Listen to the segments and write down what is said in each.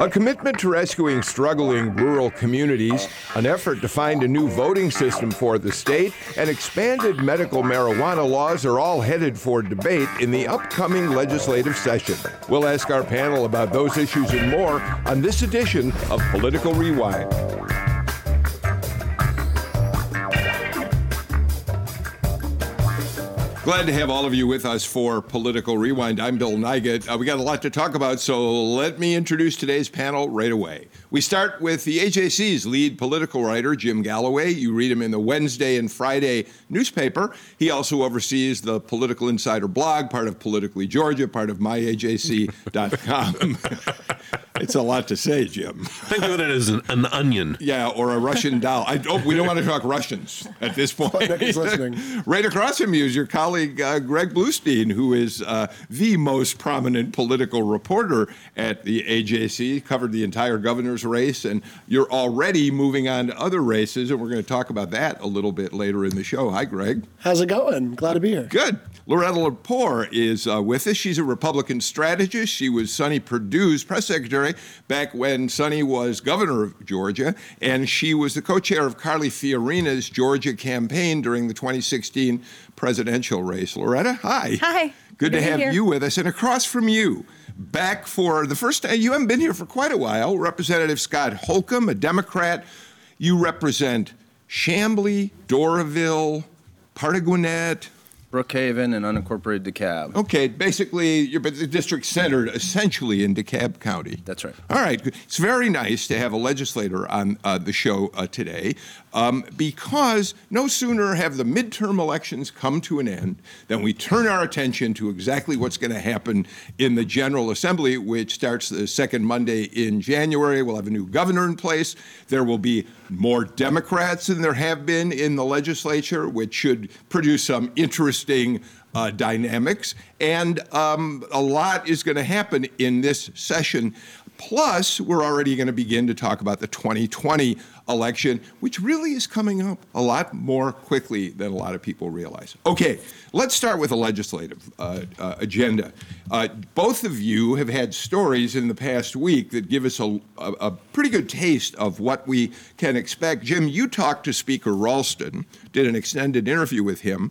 A commitment to rescuing struggling rural communities, an effort to find a new voting system for the state, and expanded medical marijuana laws are all headed for debate in the upcoming legislative session. We'll ask our panel about those issues and more on this edition of Political Rewind. Glad to have all of you with us for Political Rewind. I'm Bill Nigut. Uh, we got a lot to talk about, so let me introduce today's panel right away. We start with the AJC's lead political writer, Jim Galloway. You read him in the Wednesday and Friday newspaper. He also oversees the Political Insider blog, part of Politically Georgia, part of myajc.com. it's a lot to say, Jim. Think of it as an, an onion. Yeah, or a Russian doll. I, oh, we don't want to talk Russians at this point. right across from you is your colleague uh, Greg Bluestein, who is uh, the most prominent political reporter at the AJC. Covered the entire governor's race, and you're already moving on to other races, and we're going to talk about that a little bit later in the show. Hi, Greg. How's it going? Glad to be here. Good. Loretta Lepore is uh, with us. She's a Republican strategist. She was Sonny Perdue's press secretary back when Sonny was governor of Georgia, and she was the co-chair of Carly Fiorina's Georgia campaign during the 2016 presidential race. Loretta, hi. Hi. Good, Good to, to have here. you with us. And across from you, back for the first time, you haven't been here for quite a while, Representative Scott Holcomb, a Democrat. You represent Chamblee, Doraville, part of Gwinnett, Brookhaven and unincorporated DeKalb. Okay, basically, you're but the district centered essentially in DeKalb County. That's right. All right, it's very nice to have a legislator on uh, the show uh, today um, because no sooner have the midterm elections come to an end than we turn our attention to exactly what's going to happen in the General Assembly, which starts the second Monday in January. We'll have a new governor in place. There will be more Democrats than there have been in the legislature, which should produce some interesting uh, dynamics. And um, a lot is going to happen in this session. Plus, we're already going to begin to talk about the 2020 election, which really is coming up a lot more quickly than a lot of people realize. Okay, let's start with the legislative uh, uh, agenda. Uh, both of you have had stories in the past week that give us a, a, a pretty good taste of what we can expect. Jim, you talked to Speaker Ralston, did an extended interview with him,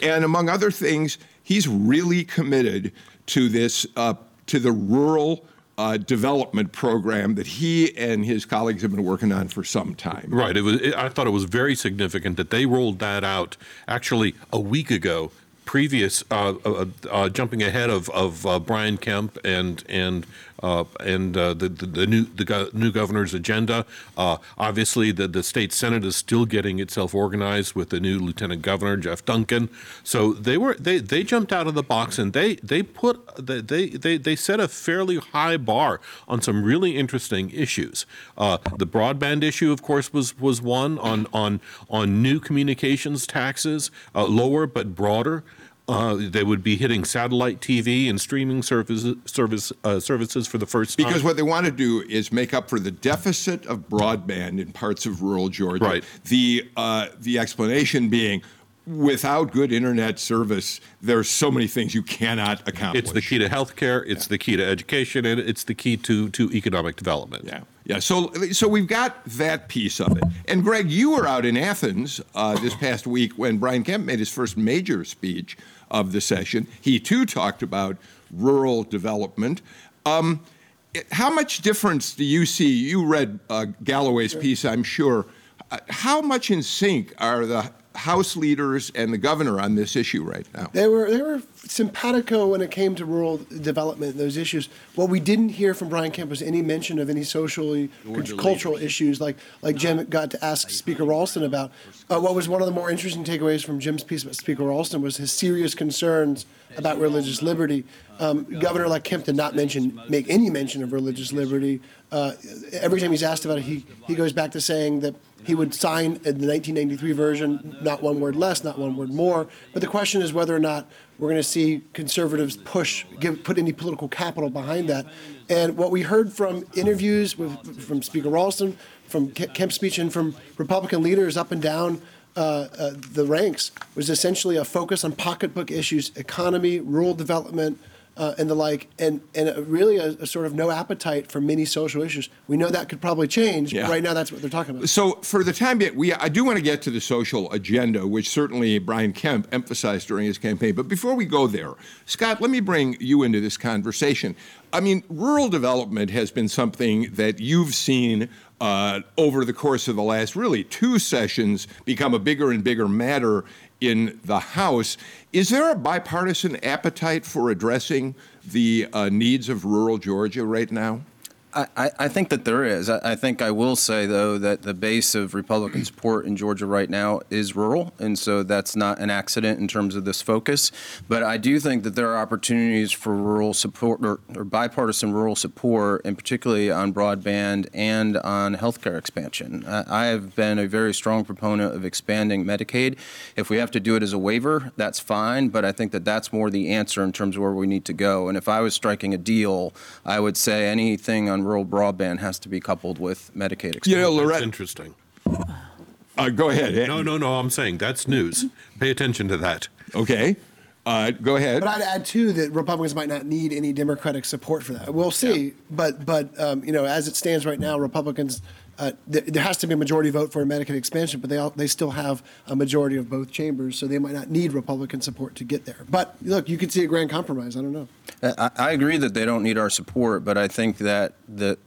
and among other things, he's really committed to this, uh, to the rural uh, development program that he and his colleagues have been working on for some time. Right. It was. It, I thought it was very significant that they rolled that out actually a week ago. Previous, uh, uh, uh, jumping ahead of of uh, Brian Kemp and and and uh, the, the the new the go- new governor's agenda. Uh, obviously, the the state senate is still getting itself organized with the new lieutenant governor Jeff Duncan. So they were they they jumped out of the box and they they put they they, they set a fairly high bar on some really interesting issues. Uh, the broadband issue, of course, was was one on on on new communications taxes, uh, lower but broader. Uh, they would be hitting satellite TV and streaming services service uh, services for the first time. Because what they want to do is make up for the deficit of broadband in parts of rural Georgia. Right. The uh, the explanation being. Without good internet service, there's so many things you cannot accomplish. it's the key to healthcare, it's the key to education, and it's the key to to economic development. Yeah, yeah. So, so we've got that piece of it. And Greg, you were out in Athens uh, this past week when Brian Kemp made his first major speech of the session. He too talked about rural development. Um, how much difference do you see? You read uh, Galloway's piece, I'm sure. Uh, how much in sync are the House leaders and the governor on this issue right now? They were they were simpatico when it came to rural development and those issues. What we didn't hear from Brian Kemp was any mention of any socially cultural issues like like Jim got to ask Speaker Ralston about. Uh, what was one of the more interesting takeaways from Jim's piece about Speaker Ralston was his serious concerns about religious liberty. Um, Governor-elect Kemp did not mention, make any mention of religious liberty. Uh, every time he's asked about it, he, he goes back to saying that he would sign the 1993 version, not one word less, not one word more. But the question is whether or not we're going to see conservatives push, give, put any political capital behind that. And what we heard from interviews with, from Speaker Ralston, from Kemp's speech, and from Republican leaders up and down uh, uh, the ranks was essentially a focus on pocketbook issues, economy, rural development, uh, and the like, and and a, really a, a, sort of no appetite for many social issues. We know that could probably change. Yeah. But right now, that's what they're talking about. So for the time being, we I do want to get to the social agenda, which certainly Brian Kemp emphasized during his campaign. But before we go there, Scott, let me bring you into this conversation. I mean, rural development has been something that you've seen uh, over the course of the last really two sessions become a bigger and bigger matter in the House. Is there a bipartisan appetite for addressing the uh, needs of rural Georgia right now? I, I, think that there is. I, I, think I will say, though, that the base of Republican support in Georgia right now is rural, and so that's not an accident in terms of this focus. But I do think that there are opportunities for rural support or, or bipartisan rural support, and particularly on broadband and on healthcare expansion. I, I have been a very strong proponent of expanding Medicaid. If we have to do it as a waiver, that's fine, but I think that that's more the answer in terms of where we need to go. And if I was striking a deal, I would say anything on rural broadband has to be coupled with Medicaid expansion. You know, Lorette, That's interesting. Uh, go ahead. No, no, no. I'm saying that's news. Pay attention to that. Okay. Uh, go ahead. But I'd add too that Republicans might not need any Democratic support for that. We'll see. Yeah. But but um, you know, as it stands right now, Republicans uh, th- there has to be a majority vote for a Medicaid expansion, but they all, they still have a majority of both chambers, so they might not need Republican support to get there. But look, you could see a grand compromise. I don't know. I, I agree that they don't need our support, but I think that the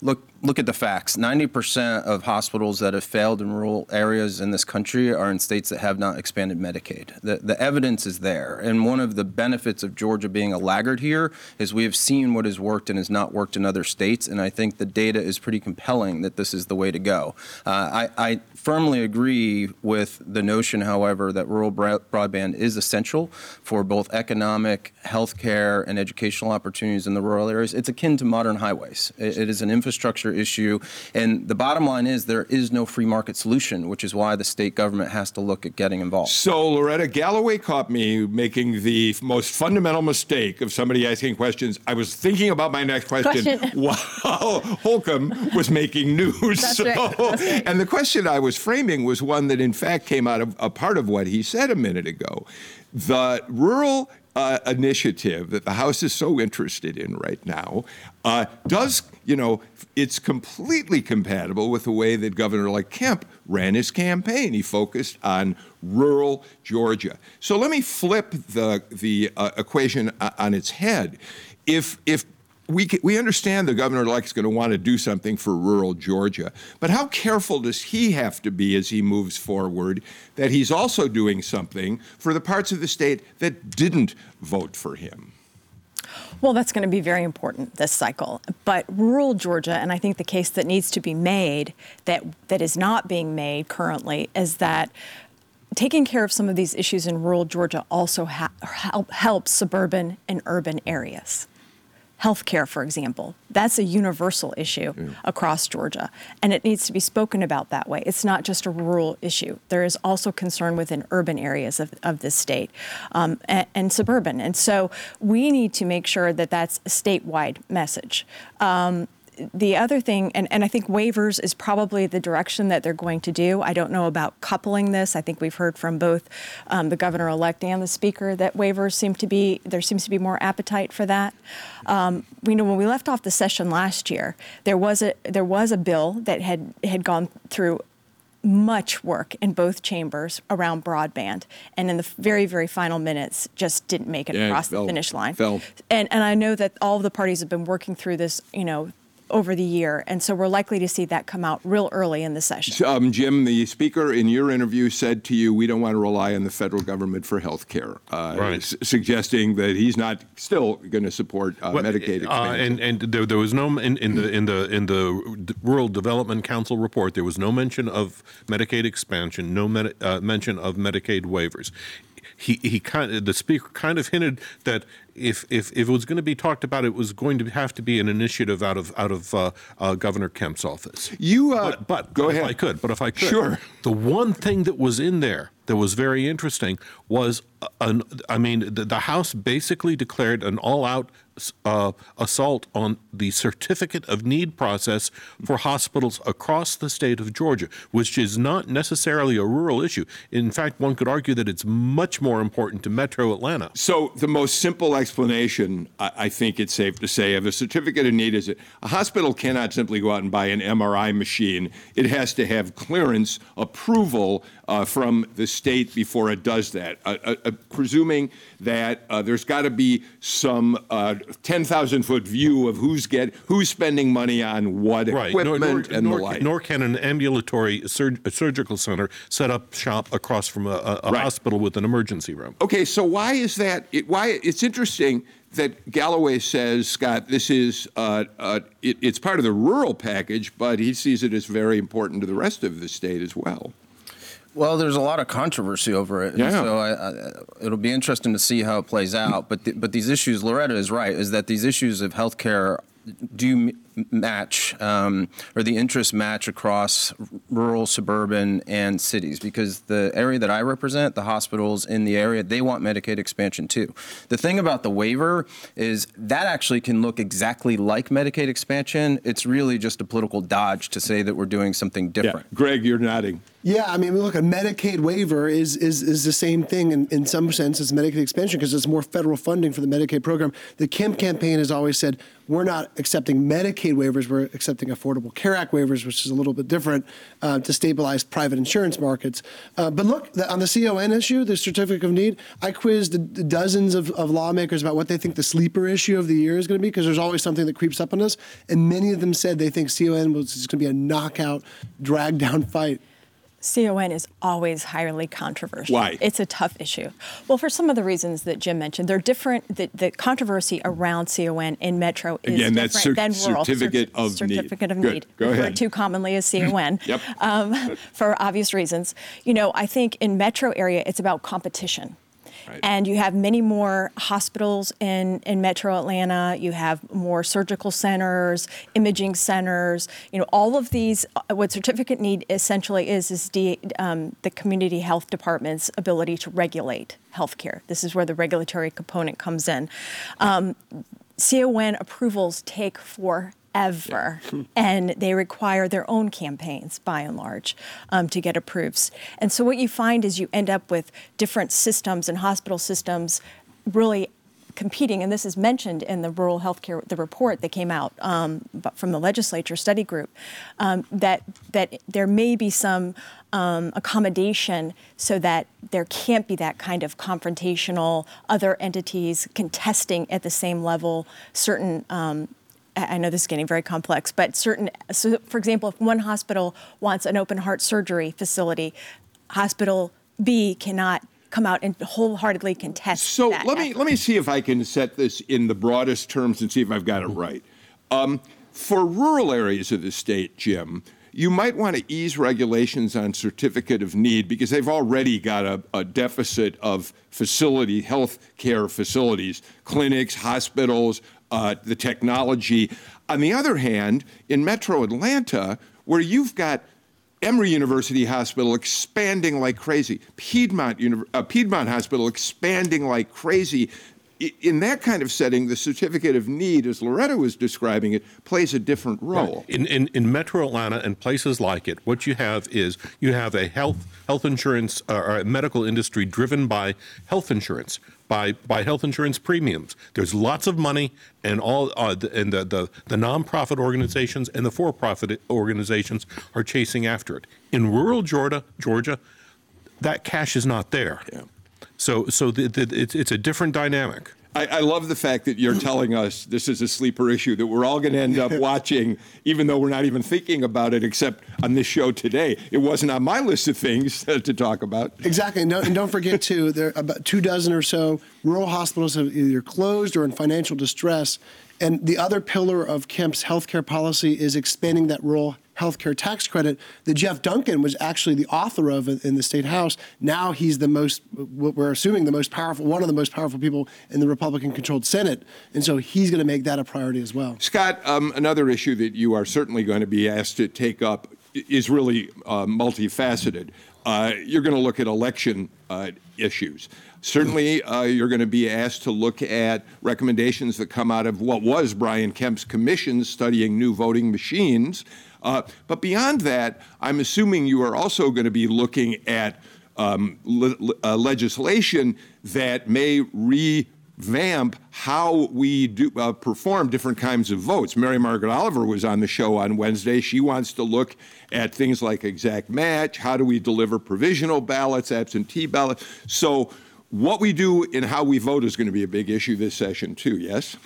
look look at the facts. 90% of hospitals that have failed in rural areas in this country are in states that have not expanded Medicaid. The, the evidence is there. And one of the benefits of Georgia being a laggard here is we have seen what has worked and has not worked in other states. And I think the data is pretty compelling that this is the way to go. Uh, I, I firmly agree with the notion, however, that rural broadband is essential for both economic, healthcare, and educational opportunities in the rural areas. It's akin to modern highways. it, it is an infrastructure issue. And the bottom line is there is no free market solution, which is why the state government has to look at getting involved. So, Loretta Galloway caught me making the most fundamental mistake of somebody asking questions. I was thinking about my next question, question. while Holcomb was making news. That's so, right. That's right. And the question I was framing was one that, in fact, came out of a part of what he said a minute ago. The rural uh, initiative that the House is so interested in right now uh, does, you know, it's completely compatible with the way that Governor like Kemp ran his campaign. He focused on rural Georgia. So let me flip the the uh, equation uh, on its head. If if we, we understand the governor elect is going to want to do something for rural Georgia, but how careful does he have to be as he moves forward that he's also doing something for the parts of the state that didn't vote for him? Well, that's going to be very important this cycle. But rural Georgia, and I think the case that needs to be made that that is not being made currently is that taking care of some of these issues in rural Georgia also ha- help, helps suburban and urban areas healthcare, for example. That's a universal issue mm. across Georgia, and it needs to be spoken about that way. It's not just a rural issue. There is also concern within urban areas of, of this state um, and, and, suburban. And so we need to make sure that that's a statewide message. Um, the other thing, and, and I think waivers is probably the direction that they're going to do. I don't know about coupling this. I think we've heard from both um, the governor elect and the speaker that waivers seem to be, there seems to be more appetite for that. Um, we know when we left off the session last year, there was a, there was a bill that had, had gone through much work in both chambers around broadband, and in the very, very final minutes, just didn't make it yeah, across fell, the finish line. Fell. And and I know that all of the parties have been working through this, you know, over the year. And so we're likely to see that come out real early in the session. Um, Jim, the speaker in your interview said to you, we don't want to rely on the federal government for health care, uh, right. s- suggesting that he's not still going to support uh, well, Medicaid uh, and and there, there, was no, in, in, the, in, the, in the Rural Development Council report, there was no mention of Medicaid expansion, no med- uh, mention of Medicaid waivers he he kind of, the speaker kind of hinted that if if if it was going to be talked about, it was going to have to be an initiative out of out of uh, uh, Governor Kemp's office. You, uh, but, but go if ahead. I could, but if I could, Sure. The one thing that was in there that was very interesting was, uh, an, I mean, the, the House basically declared an all-out uh, assault on the certificate of need process for hospitals across the state of Georgia, which is not necessarily a rural issue. In fact, one could argue that it's much more important to Metro Atlanta. So the most simple explanation, I, I think it's safe to say, of a certificate of need is that a hospital cannot simply go out and buy an MRI machine. It has to have clearance, approval uh, from the state before it does that. Uh, uh, uh, presuming that uh, there's got to be some 10,000 foot view of who's get who's spending money on what Right. Nor, equipment nor, and nor, the like. nor can an ambulatory surg- surgical center set up shop across from a, a, a Right. hospital with an emergency room. Okay, so why is that? It, why it's interesting that Galloway says, Scott, this is uh, uh, it, it's part of the rural package, but he sees it as very important to the rest of the state as well. Well, there's a lot of controversy over it. Yeah. So I, I, it'll be interesting to see how it plays out. But the, but these issues, Loretta is right, is that these issues of healthcare do match um, or the interests match across rural, suburban, and cities because the area that I represent, the hospitals in the area, they want Medicaid expansion too. The thing about the waiver is that actually can look exactly like Medicaid expansion. It's really just a political dodge to say that we're doing something different. Yeah. Greg, you're nodding. Yeah, I mean, look, a Medicaid waiver is is, is the same thing in, in some sense as Medicaid expansion because it's more federal funding for the Medicaid program. The Kemp campaign has always said we're not accepting Medicaid waivers, we're accepting Affordable Care Act waivers, which is a little bit different uh, to stabilize private insurance markets. Uh, but look, the, on the CON issue, the certificate of need, I quizzed dozens of, of lawmakers about what they think the sleeper issue of the year is going to be because there's always something that creeps up on us. And many of them said they think CON was going to be a knockout, drag down fight. CON is always highly controversial. Why? It's a tough issue. Well, for some of the reasons that Jim mentioned, they're different. The, the controversy around CON in Metro is Again, that's different cer- than rural. certificate Cer- of need. certificate of Good. need. Go referred ahead. too commonly as CON. Yep. um, for obvious reasons. You know, I think in Metro area, it's about competition. And you have many more hospitals in, in metro Atlanta. You have more surgical centers, imaging centers. You know, all of these, uh, what certificate need essentially is, is the, um, the community health department's ability to regulate healthcare. This is where the regulatory component comes in. Um, CON approvals take forever, and they require their own campaigns by and large um, to get approved. And so what you find is you end up with different systems and hospital systems really competing, and this is mentioned in the rural healthcare the report that came out um, from the legislature study group um, that that there may be some um, accommodation so that there can't be that kind of confrontational other entities contesting at the same level certain. I I know this is getting very complex, but certain. So, for example, if one hospital wants an open heart surgery facility, hospital B cannot come out and wholeheartedly contest. So that let me effort. let me see if I can set this in the broadest terms and see if I've got it right. Um, for rural areas of the state, Jim, you might want to ease regulations on certificate of need because they've already got a, a deficit of facility health care facilities, clinics, hospitals, uh, the technology. On the other hand, in Metro Atlanta, where you've got Emory University Hospital expanding like crazy. Piedmont, Uni- uh, Piedmont Hospital expanding like crazy. In that kind of setting, the certificate of need, as Loretta was describing it, plays a different role. In, in, in Metro Atlanta and places like it, what you have is you have a health health insurance uh, or a medical industry driven by health insurance, by by health insurance premiums. There's lots of money, and all uh, the, and the, the the nonprofit organizations and the for-profit organizations are chasing after it. In rural Georgia, Georgia, that cash is not there. Yeah. So so the, the, it's it's a different dynamic. I, I love the fact that you're telling us this is a sleeper issue that we're all going to end up watching, even though we're not even thinking about it, except on this show today. It wasn't on my list of things to talk about. Exactly, and don't, and don't forget too. There are about two dozen or so rural hospitals have either closed or in financial distress. And the other pillar of Kemp's healthcare policy is expanding that rural healthcare tax credit that Jeff Duncan was actually the author of in the state house. Now he's the most, we're assuming the most powerful, one of the most powerful people in the Republican controlled Senate. And so he's going to make that a priority as well. Scott, um, another issue that you are certainly going to be asked to take up is really uh, multifaceted. Uh, you're going to look at election uh, issues. Certainly, uh, you're going to be asked to look at recommendations that come out of what was Brian Kemp's commission studying new voting machines. Uh, but beyond that, I'm assuming you are also going to be looking at um, le- uh, legislation that may revamp how we do uh, perform different kinds of votes. Mary Margaret Oliver was on the show on Wednesday. She wants to look at things like exact match. How do we deliver provisional ballots, absentee ballots? So what we do and how we vote is going to be a big issue this session, too, yes?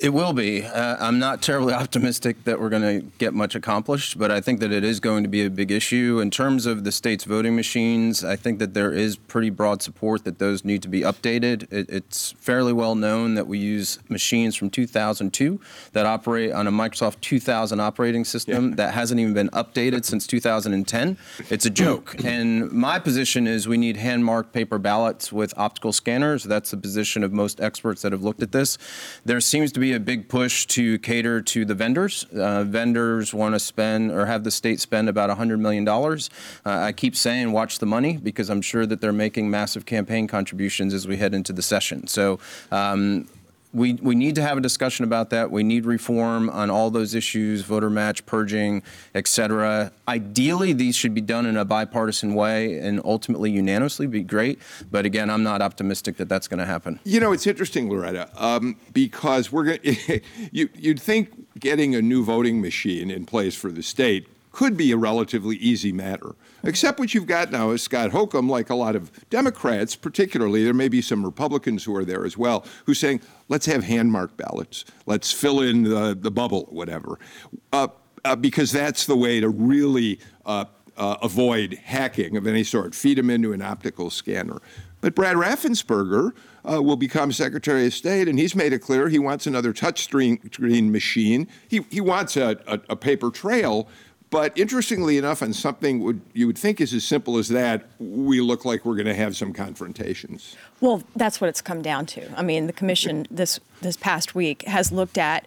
It will be. Uh, I'm not terribly optimistic that we're going to get much accomplished, but I think that it is going to be a big issue. In terms of the state's voting machines, I think that there is pretty broad support that those need to be updated. It, it's fairly well known that we use machines from 2002 that operate on a Microsoft 2000 operating system yeah. that hasn't even been updated since 2010. It's a joke. and my position is we need hand marked paper ballots with optical scanners. That's the position of most experts that have looked at this. There seems to be a big push to cater to the vendors. Uh, vendors want to spend or have the state spend about $100 million. Uh, I keep saying watch the money because I'm sure that they're making massive campaign contributions as we head into the session. So um, we, we need to have a discussion about that. We need reform on all those issues, voter match, purging, et cetera. Ideally, these should be done in a bipartisan way and ultimately unanimously be great. But again, I'm not optimistic that that's going to happen. You know, it's interesting, Loretta, um, because we're going you, you'd think getting a new voting machine in place for the state could be a relatively easy matter. Except what you've got now is Scott Holcomb, like a lot of Democrats, particularly, there may be some Republicans who are there as well, who's saying, let's have hand marked ballots. Let's fill in the, the bubble, whatever. Uh, uh, because that's the way to really uh, uh avoid hacking of any sort. Feed them into an optical scanner. But Brad Raffensperger uh, will become Secretary of State, and he's made it clear he wants another touchscreen machine. He, he wants a, a, a paper trail but interestingly enough, on something would, you would think is as simple as that, we look like we're going to have some confrontations. Well, that's what it's come down to. I mean, the commission this this past week has looked at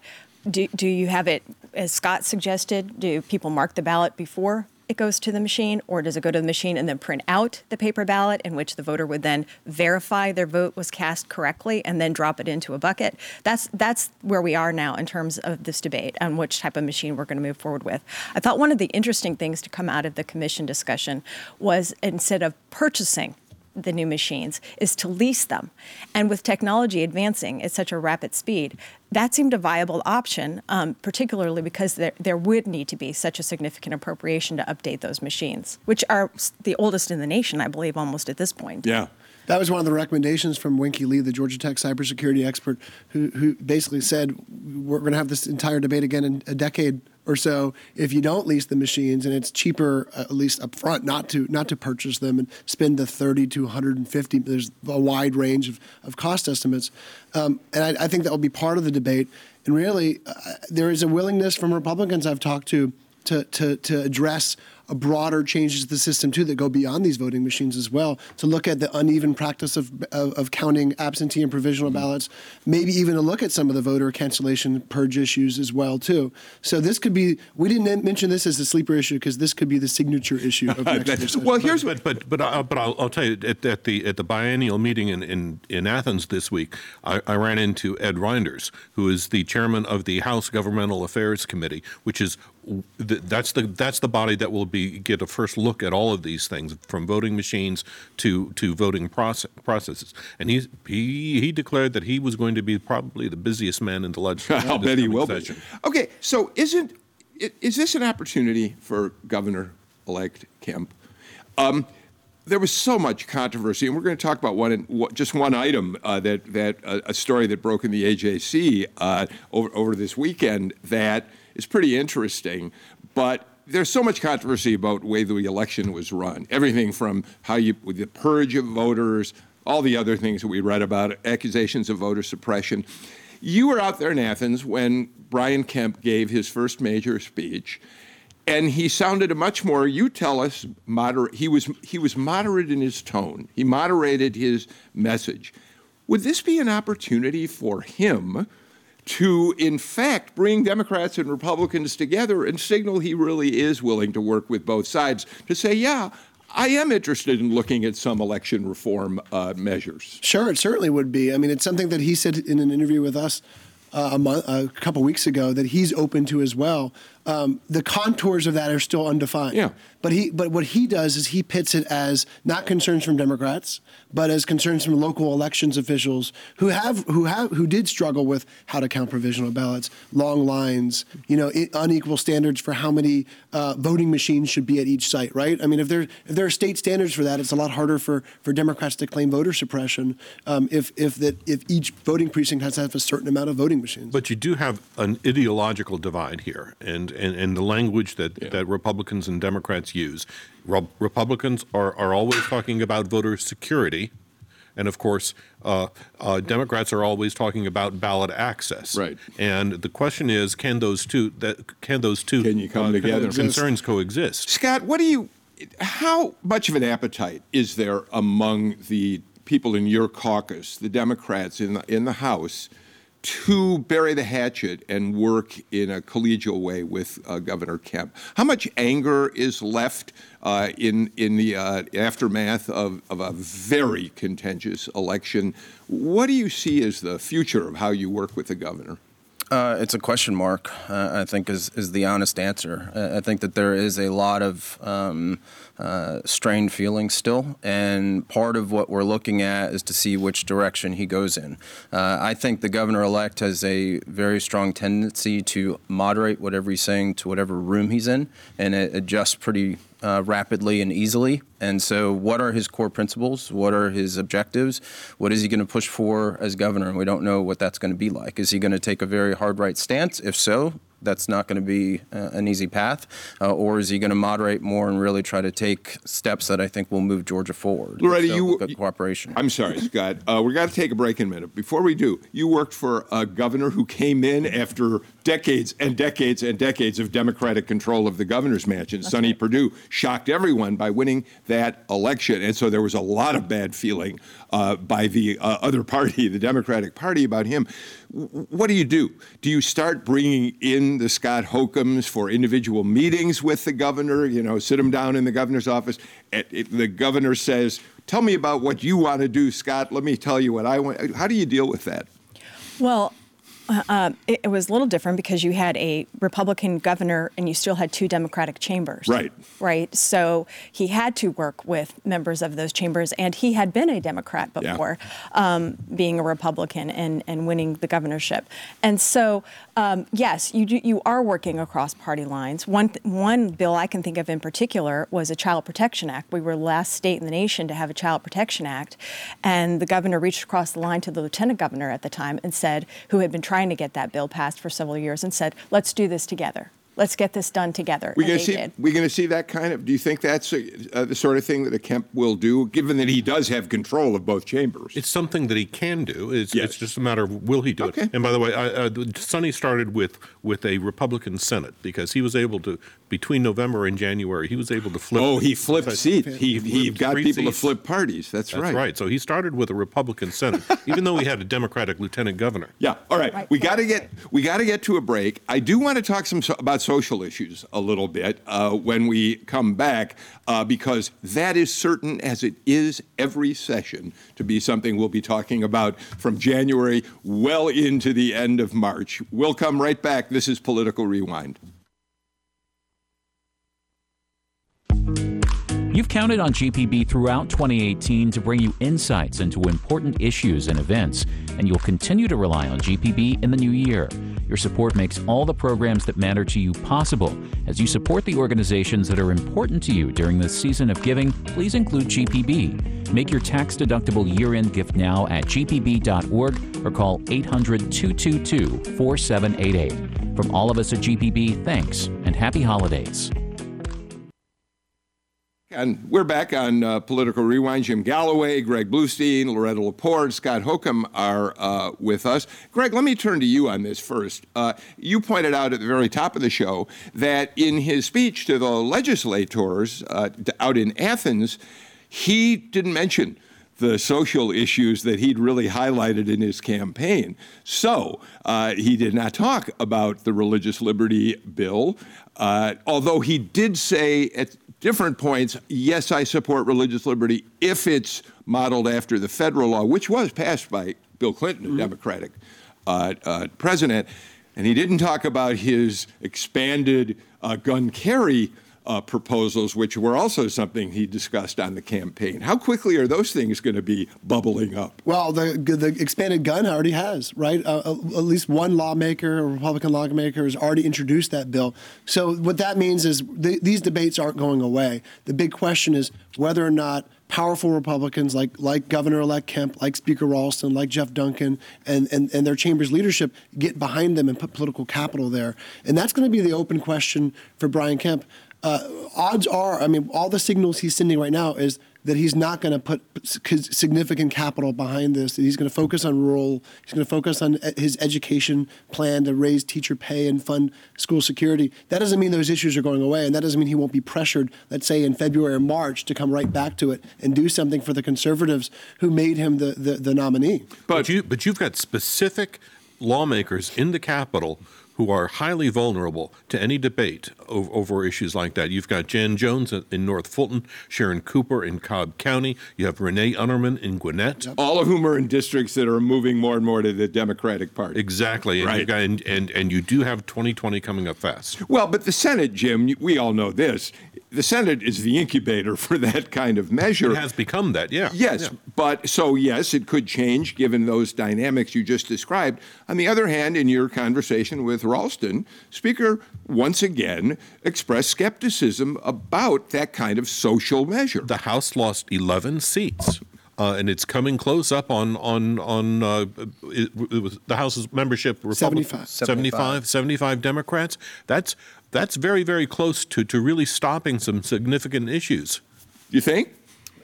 do, do you have it, as Scott suggested, do people mark the ballot before it goes to the machine, or does it go to the machine and then print out the paper ballot in which the voter would then verify their vote was cast correctly and then drop it into a bucket? That's that's where we are now in terms of this debate on which type of machine we're going to move forward with. I thought one of the interesting things to come out of the commission discussion was instead of purchasing the new machines is to lease them. And with technology advancing at such a rapid speed, that seemed a viable option, um, particularly because there, there would need to be such a significant appropriation to update those machines, which are the oldest in the nation, I believe, almost at this point. Yeah. That was one of the recommendations from Wenke Lee, the Georgia Tech cybersecurity expert, who, who basically said we're going to have this entire debate again in a decade or so. If you don't lease the machines and it's cheaper uh, at least up front not to not to purchase them and spend the 30 to 150 there's a wide range of, of cost estimates. Um, and I, I, think that will be part of the debate. And really uh, there is a willingness from republicans i've talked to to, to, to address a broader changes to the system too that go beyond these voting machines as well to look at the uneven practice of, of, of counting absentee and provisional mm-hmm. ballots maybe even to look at some of the voter cancellation purge issues as well too so this could be we didn't mention this as a sleeper issue because this could be the signature issue of next well here's but but but, uh, but I'll, I'll, tell you at, at, the at the biennial meeting in, in, in Athens this week I, I ran into Ed Rynders who is the chairman of the House Governmental Affairs Committee which is that's the that's the body that will be get a first look at all of these things from voting machines to to voting process, processes. And he he he declared that he was going to be probably the busiest man in the legislature I'll bet he will session. be okay so isn't is this an opportunity for Governor elect Kemp? Um, there was so much controversy, and we're going to talk about one, just one item uh, that that uh, a story that broke in the AJC uh, over over this weekend that is pretty interesting. But there's so much controversy about the way the election was run. Everything from how you, the purge of voters, all the other things that we read about, accusations of voter suppression. You were out there in Athens when Brian Kemp gave his first major speech. and he sounded a much more. You tell us moderate. He was he was moderate in his tone. He moderated his message. Would this be an opportunity for him? To, in fact, bring Democrats and Republicans together and signal he really is willing to work with both sides to say, yeah, I am interested in looking at some election reform uh, measures. Sure, it certainly would be. I mean, it's something that he said in an interview with us uh, a, a couple weeks ago that he's open to as well. Um, the contours of that are still undefined. Yeah. But he, but what he does is he pits it as not concerns from Democrats, but as concerns from local elections officials who have, who have, who did struggle with how to count provisional ballots, long lines, you know, unequal standards for how many uh, voting machines should be at each site. Right. I mean, if there, if there are state standards for that, it's a lot harder for, for Democrats to claim voter suppression um, if, if that, if each voting precinct has to have a certain amount of voting machines. But you do have an ideological divide here, and and, and the language that, yeah. that Republicans and Democrats use. Re- Republicans are, are always talking about voter security. And of course, uh, uh, Democrats are always talking about ballot access. Right. And the question is, can those two that can those two can you come uh, together? concerns coexist? Scott, what do you? How much of an appetite is there among the people in your caucus, the Democrats in the, in the House, to bury the hatchet and work in a collegial way with uh, Governor Kemp. How much anger is left uh, in in the uh, aftermath of, of a very contentious election? What do you see as the future of how you work with the governor? Uh, it's a question mark. Uh, I think is is the honest answer. I think that there is a lot of um, uh, strained feelings still, and part of what we're looking at is to see which direction he goes in. Uh, I think the governor elect has a very strong tendency to moderate whatever he's saying to whatever room he's in, and it adjusts pretty uh, rapidly and easily. And so, what are his core principles? What are his objectives? What is he going to push for as governor? And we don't know what that's going to be like. Is he going to take a very hard right stance? If so, that's not going to be uh, an easy path? Uh, or is he going to moderate more and really try to take steps that I think will move Georgia forward? Loretta, so you cooperation. I'm sorry, Scott. Uh, we're going to take a break in a minute. Before we do, you worked for a governor who came in after decades and decades and decades of Democratic control of the governor's mansion. Sonny right. Perdue shocked everyone by winning that election, and so there was a lot of bad feeling uh, by the uh, other party, the Democratic Party, about him. What do you do? Do you start bringing in the Scott Holcombs for individual meetings with the governor? You know, sit him down in the governor's office. It, it, the governor says, "Tell me about what you want to do, Scott. Let me tell you what I want." How do you deal with that? Well, uh, it, it, was a little different because you had a Republican governor and you still had two Democratic chambers. Right. Right. So he had to work with members of those chambers, and he had been a Democrat before, yeah. um, being a Republican and, and winning the governorship. And so, um, yes, you do, you are working across party lines. One one bill I can think of in particular was a Child Protection Act. We were the last state in the nation to have a Child Protection Act, and the governor reached across the line to the lieutenant governor at the time and said, who had been trying to get that bill passed for several years and said, let's do this together. Let's get this done together. We're going to see. We're going to see that kind of. Do you think that's a, uh, the sort of thing that a Kemp will do, given that he does have control of both chambers? It's something that he can do. It's, yes. it's just a matter of will he do okay. it. And by the way, I, uh, Sonny started with with a Republican Senate because he was able to between November and January he was able to flip. Oh, he flipped seats. He, he, he got people seats. to flip parties. That's, right. That's right. right. So he started with a Republican Senate, even though he had a Democratic lieutenant governor. Yeah. All right. right. We got to get we got to get to a break. I do want to talk some about social issues a little bit uh, when we come back, uh, because that is certain, as it is every session, to be something we'll be talking about from January well into the end of March. We'll come right back. This is Political Rewind. You've counted on GPB throughout 2018 to bring you insights into important issues and events, and you'll continue to rely on GPB in the new year. Your support makes all the programs that matter to you possible. As you support the organizations that are important to you during this season of giving, please include GPB. Make your tax deductible year end gift now at gpb.org or call 800 222 4788. From all of us at GPB, thanks and happy holidays. And we're back on uh, Political Rewind. Jim Galloway, Greg Bluestein, Loretta Lepore, Scott Holcomb are uh, with us. Greg, let me turn to you on this first. Uh, you pointed out at the very top of the show that in his speech to the legislators uh, out in Athens, he didn't mention the social issues that he'd really highlighted in his campaign. So uh, he did not talk about the religious liberty bill, uh, although he did say at different points, yes, I support religious liberty if it's modeled after the federal law, which was passed by Bill Clinton, a mm-hmm. Democratic uh, uh, president. And he didn't talk about his expanded uh, gun carry uh, proposals, which were also something he discussed on the campaign. How quickly are those things going to be bubbling up? Well, the the expanded gun already has, right? Uh, uh, at least one lawmaker, a Republican lawmaker, has already introduced that bill. So what that means is th- these debates aren't going away. The big question is whether or not powerful Republicans like like Governor-elect Kemp, like Speaker Ralston, like Jeff Duncan, and, and, and their chamber's leadership get behind them and put political capital there. And that's going to be the open question for Brian Kemp uh, odds are, I mean, all the signals he's sending right now is that he's not going to put significant capital behind this. He's going to focus on rural. He's going to focus on his education plan to raise teacher pay and fund school security. That doesn't mean those issues are going away, and that doesn't mean he won't be pressured, let's say in February or March, to come right back to it and do something for the conservatives who made him the, the, the nominee. But, but you but you've got specific lawmakers in the Capitol who are highly vulnerable to any debate over, issues like that. You've got Jan Jones in North Fulton, Sharon Cooper in Cobb County, you have Renee Unterman in Gwinnett. All of whom are in districts that are moving more and more to the Democratic Party. Exactly. And, right. Got, and, and, and you do have 2020 coming up fast. Well, but the Senate, Jim, we all know this, the Senate is the incubator for that kind of measure. It has become that, yeah. Yes, yeah. but so yes, it could change given those dynamics you just described. On the other hand, in your conversation with Ralston, Speaker once again expressed skepticism about that kind of social measure. The House lost 11 seats. Uh, and it's coming close up on on on uh, it, it was the House's membership. Republic, 75. 75, 75 Democrats. That's that's very, very close to, to really stopping some significant issues. You think?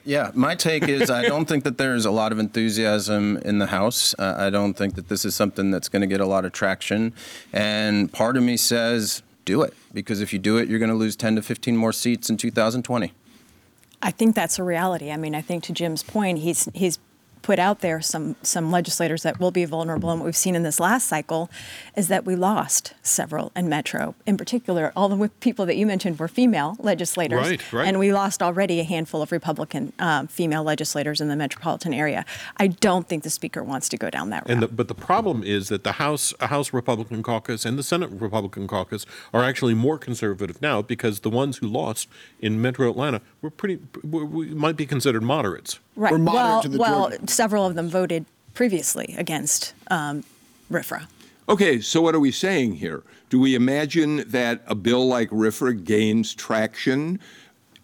Yeah, my take is I don't think that there's a lot of enthusiasm in the House. Uh, I don't think that this is something that's going to get a lot of traction. And part of me says, do it, because if you do it, you're going to lose 10 to 15 more seats in 2020. I think that's a reality. I mean, I think to Jim's point, he's he's put out there some some legislators that will be vulnerable. And what we've seen in this last cycle is that we lost several in Metro. In particular, all the people that you mentioned were female legislators, right, right. and we lost already a handful of Republican um, female legislators in the metropolitan area. I don't think the Speaker wants to go down that route. The, but the problem is that the House House Republican caucus and the Senate Republican caucus are actually more conservative now because the ones who lost in Metro Atlanta were pretty were, might be considered moderates. Right. well, well, several of them voted previously against um, RFRA. Okay, so what are we saying here? Do we imagine that a bill like RFRA gains traction,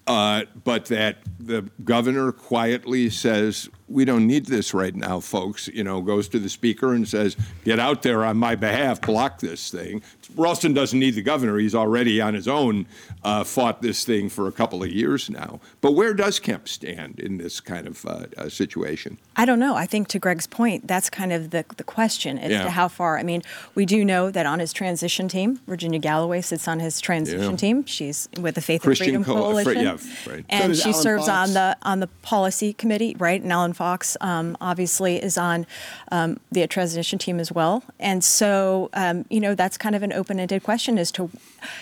uh, but that the governor quietly says, we don't need this right now, folks, you know, goes to the speaker and says, get out there on my behalf, block this thing. Ralston doesn't need the governor. He's already on his own uh, fought this thing for a couple of years now. But where does Kemp stand in this kind of uh, uh, situation? I don't know. I think to Greg's point, that's kind of the, the question as yeah. to how far. I mean, we do know that on his transition team, Virginia Galloway sits on his transition yeah. team. She's with the Faith Christian and Freedom Co- Coalition. yeah, right. And so she Alan serves Fox. on the on the policy committee, right? And Alan Fox um, obviously is on um, the transition team as well. And so, um, you know, that's kind of an open-ended question as to,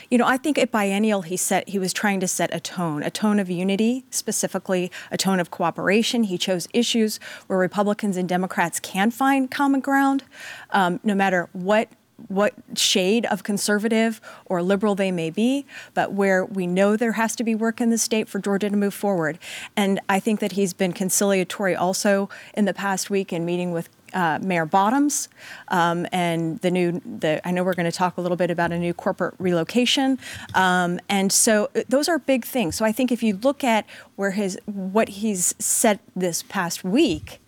you know, I think at biennial he set he was trying to set a tone, a tone of unity, specifically a tone of cooperation. He chose issues where Republicans and Democrats can find common ground, um, no matter what what shade of conservative or liberal they may be, but where we know there has to be work in the state for Georgia to move forward. And I think that he's been conciliatory also in the past week in meeting with uh, Mayor Bottoms um, and the new. The I know we're going to talk a little bit about a new corporate relocation, um, and so uh, those are big things. So I think if you look at where his what he's said this past week.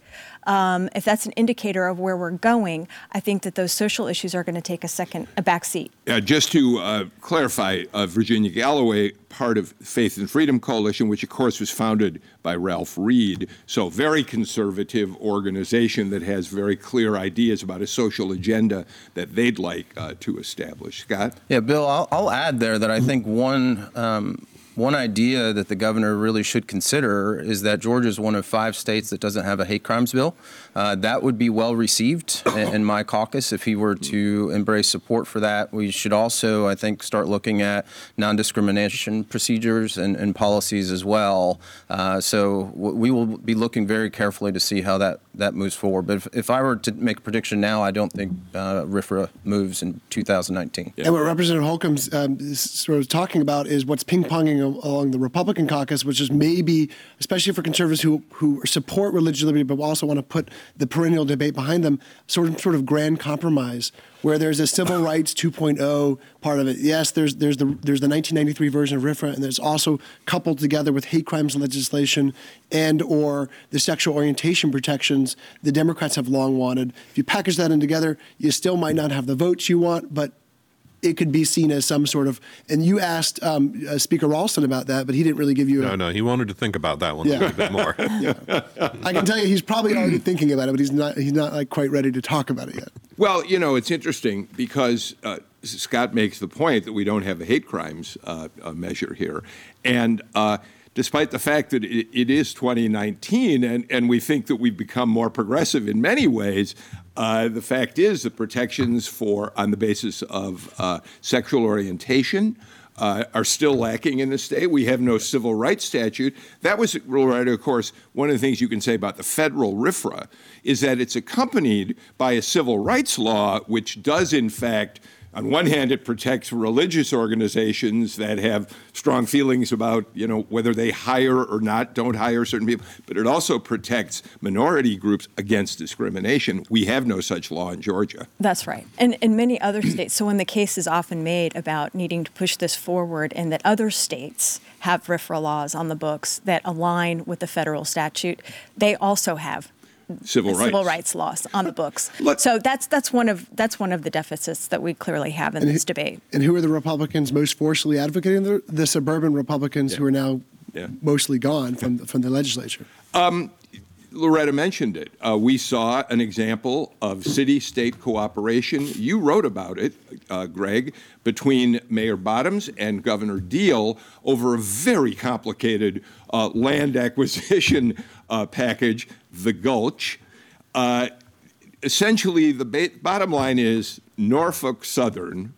Um, if that's an indicator of where we're going, I think that those social issues are going to take a second, a back seat. Uh, just to uh, clarify, uh, Virginia Galloway, part of Faith and Freedom Coalition, which of course was founded by Ralph Reed, so very conservative organization that has very clear ideas about a social agenda that they'd like uh, to establish. Scott? Yeah, Bill, I'll, I'll add there that I think one um, one idea that the governor really should consider is that Georgia is one of five states that doesn't have a hate crimes bill. Uh, that would be well received in my caucus if he were to embrace support for that. We should also, I think, start looking at non discrimination procedures and, and, policies as well. Uh, so we will be looking very carefully to see how that, that moves forward. But if, if I were to make a prediction now, I don't think uh, RFRA moves in 2019. Yeah. And what Representative Holcomb's um, sort of talking about is what's ping ponging along the Republican caucus, which is maybe, especially for conservatives who, who support religious liberty but also want to put the perennial debate behind them, sort of sort of grand compromise where there's a civil rights 2.0 part of it. Yes, there's there's the there's the 1993 version of RFRA, and there's also coupled together with hate crimes legislation and or the sexual orientation protections the Democrats have long wanted. If you package that in together, you still might not have the votes you want, but it could be seen as some sort of. And you asked um, uh, Speaker Ralston about that, but he didn't really give you. A, no, no, he wanted to think about that one yeah. a little bit more. yeah. I can tell you, he's probably already thinking about it, but he's not. He's not like quite ready to talk about it yet. Well, you know, it's interesting because. Uh, Scott makes the point that we don't have a hate crimes uh, measure here, and uh, despite the fact that it, it is 2019 and, and we think that we've become more progressive in many ways, uh, the fact is the protections for on the basis of uh, sexual orientation uh, are still lacking in the state. We have no civil rights statute. That was, right, of course, one of the things you can say about the federal RFRA is that it's accompanied by a civil rights law, which does, in fact, on one hand, it protects religious organizations that have strong feelings about, you know, whether they hire or not, don't hire certain people, but it also protects minority groups against discrimination. We have no such law in Georgia. That's right. And in many other states, so when the case is often made about needing to push this forward and that other states have RFRA laws on the books that align with the federal statute, they also have civil rights civil rights laws on the books. Let, so that's that's one of that's one of the deficits that we clearly have in this who, debate. And who are the Republicans most forcefully advocating? The, the suburban Republicans yeah. who are now yeah. mostly gone from from the legislature. Um, Loretta mentioned it. Uh, we saw an example of city state cooperation. You wrote about it, uh, Greg, between Mayor Bottoms and Governor Deal over a very complicated uh, land acquisition uh, package, the Gulch. Uh, essentially, the ba- bottom line is Norfolk Southern,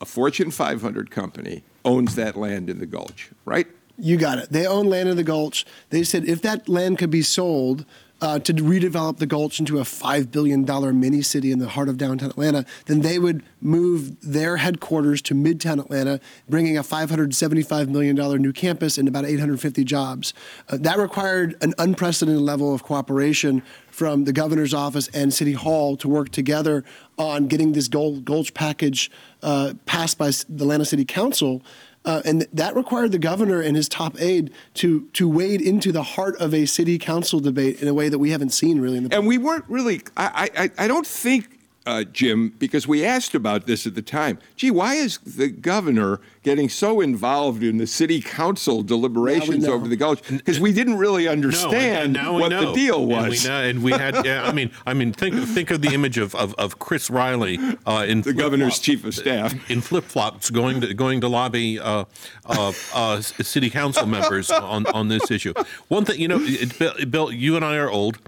a Fortune 500 company, owns that land in the Gulch, right? You got it. They own land in the Gulch. They said if that land could be sold uh, to redevelop the Gulch into a $5 billion mini city in the heart of downtown Atlanta, then they would move their headquarters to midtown Atlanta, bringing a $575 million new campus and about 850 jobs. Uh, that required an unprecedented level of cooperation from the governor's office and City Hall to work together on getting this Gulch package uh, passed by the Atlanta City Council. Uh, and that required the governor and his top aide to to wade into the heart of a city council debate in a way that we haven't seen really. In the and we weren't really. I I, I don't think uh, Jim, because we asked about this at the time. Gee, why is the governor getting so involved in the city council deliberations over the Gulch? Because we didn't really understand no, what the deal was. And we, and we had, yeah, I mean, I mean, think think of the image of of, of Chris Riley uh, in the governor's chief of staff in flip flops going to going to lobby uh, uh, uh city council members on on this issue. One thing, you know, it, Bill, you and I are old.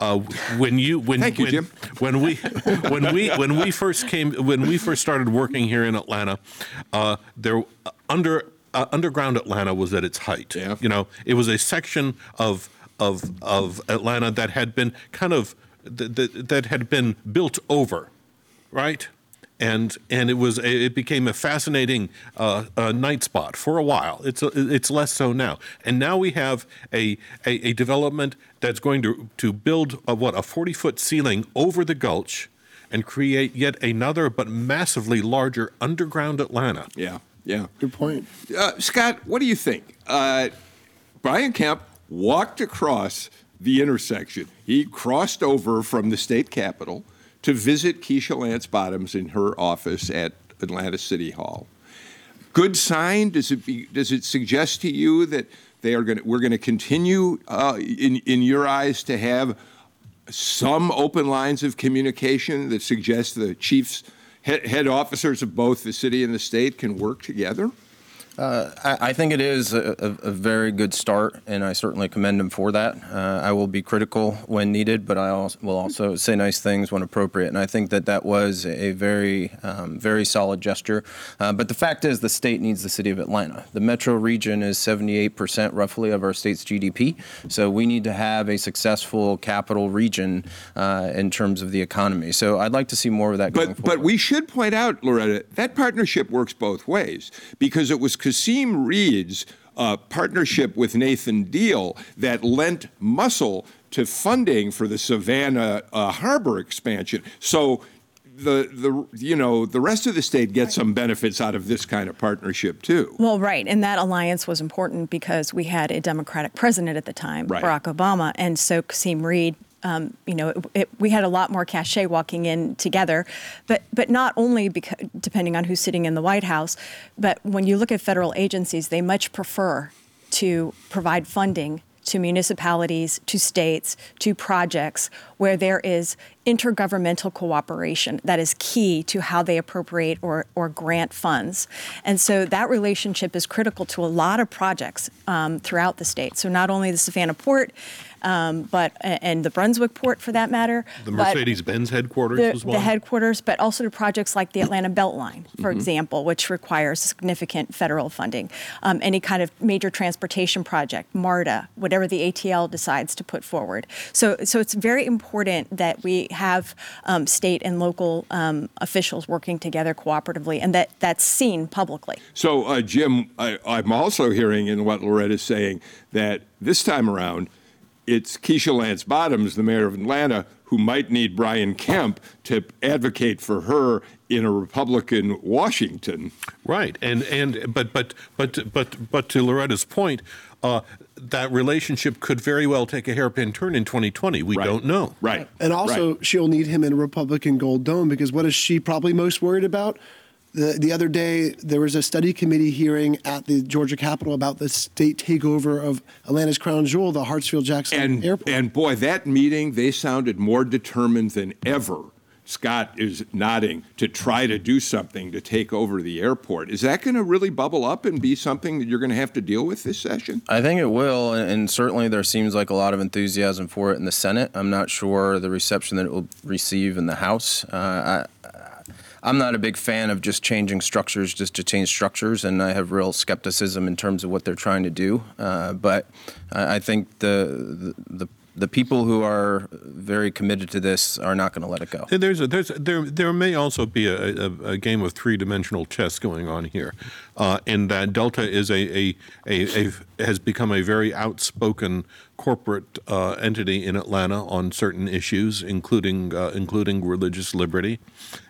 Uh, when you when Thank you, when, Jim. when we when we when we first came when we first started working here in Atlanta, uh, there under uh, underground Atlanta was at its height. Yeah. You know, it was a section of of of Atlanta that had been kind of that, that had been built over, right? and and it was it became a fascinating uh, uh, night spot for a while. It's a, it's less so now, and now we have a, a, a development that's going to to build a, what a forty foot ceiling over the gulch, and create yet another but massively larger underground Atlanta. Yeah, yeah. Good point, uh, Scott. What do you think? Uh, Brian Kemp walked across the intersection. He crossed over from the state capitol to visit Keisha Lance Bottoms in her office at Atlanta City Hall. Good sign? Does it be, does it suggest to you that they are going to we're going to continue uh, in in your eyes to have some open lines of communication that suggest the chiefs head, officers of both the city and the state can work together? Uh, I, I, think it is a, a, a, very good start, and I certainly commend him for that. Uh, I will be critical when needed, but I also, will also say nice things when appropriate. And I think that that was a very, um, very solid gesture. Uh, but the fact is, the state needs the city of Atlanta. The metro region is 78% roughly of our state's GDP, so we need to have a successful capital region uh, in terms of the economy. So I'd like to see more of that. But but we should point out, Loretta, that partnership works both ways because it was Kasim Reed's uh, partnership with Nathan Deal that lent muscle to funding for the Savannah uh, harbor expansion. So the the you know the rest of the state gets some benefits out of this kind of partnership too. Well, right, and that alliance was important because we had a Democratic president at the time, right. Barack Obama, and so Kasim Reed um, you know, it, it, we had a lot more cachet walking in together, but but not only because depending on who's sitting in the White House, but when you look at federal agencies, they much prefer to provide funding to municipalities, to states, to projects where there is intergovernmental cooperation that is key to how they appropriate or, or grant funds. And so that relationship is critical to a lot of projects um, throughout the state. So not only the Savannah Port, um, but and the Brunswick port for that matter. The Mercedes-Benz headquarters the, was one. The headquarters, but also to projects like the Atlanta Beltline, for mm-hmm. example, which requires significant federal funding. Um, any kind of major transportation project, MARTA, whatever the ATL decides to put forward. So, so it's very important that we have um, state and local um, officials working together cooperatively, and that that's seen publicly. So, uh, Jim, I, I'm also hearing in what Loretta's saying that this time around it's Keisha Lance Bottoms, the mayor of Atlanta, who might need Brian Kemp to advocate for her in a Republican Washington. Right, and and but but but but but to Loretta's point, uh, that relationship could very well take a hairpin turn in 2020. We right. don't know. Right, and also right. she'll need him in a Republican Gold Dome because what is she probably most worried about? The, the other day, there was a study committee hearing at the Georgia Capitol about the state takeover of Atlanta's crown jewel, the Hartsfield Jackson and, Airport. And boy, that meeting, they sounded more determined than ever. Scott is nodding to try to do something to take over the airport. Is that going to really bubble up and be something that you're going to have to deal with this session? I think it will, and certainly there seems like a lot of enthusiasm for it in the Senate. I'm not sure the reception that it will receive in the House. Uh, I, I'm not a big fan of just changing structures just to change structures, and I have real skepticism in terms of what they're trying to do. Uh, but I, think the, the, the the people who are very committed to this are not going to let it go. There's a, there's there there may also be a, a, a game of three dimensional chess going on here, uh, in that Delta is a, a, a, a has become a very outspoken corporate uh, entity in Atlanta on certain issues, including uh, including religious liberty,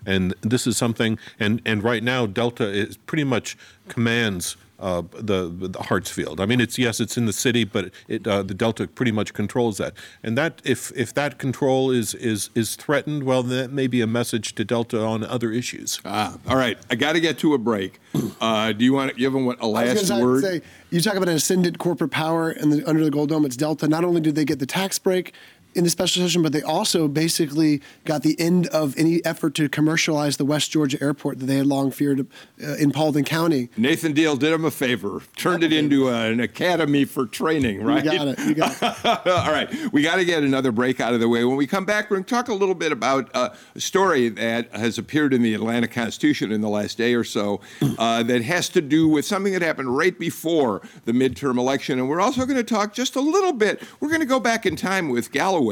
and this is something. And and right now Delta is pretty much commands uh, the, the Hartsfield. I mean, it's yes, it's in the city, but it, uh, the Delta pretty much controls that. And that if if that control is is is threatened, well, that may be a message to Delta on other issues. Ah, all right. I got to get to a break. Uh, do you want you have a last word? Say, you talk about an ascendant corporate power and under the Gold Dome, it's Delta. Not only did they get the tax break, in the special session, but they also basically got the end of any effort to commercialize the West Georgia airport that they had long feared uh, in Paulding County. Nathan Deal did them a favor, turned it into a, an academy for training, right? You got it. You got it. All right. We got to get another break out of the way. When we come back, we're going to talk a little bit about uh, a story that has appeared in the Atlanta Constitution in the last day or so uh, that has to do with something that happened right before the midterm election. And we're also going to talk just a little bit. We're going to go back in time with Galloway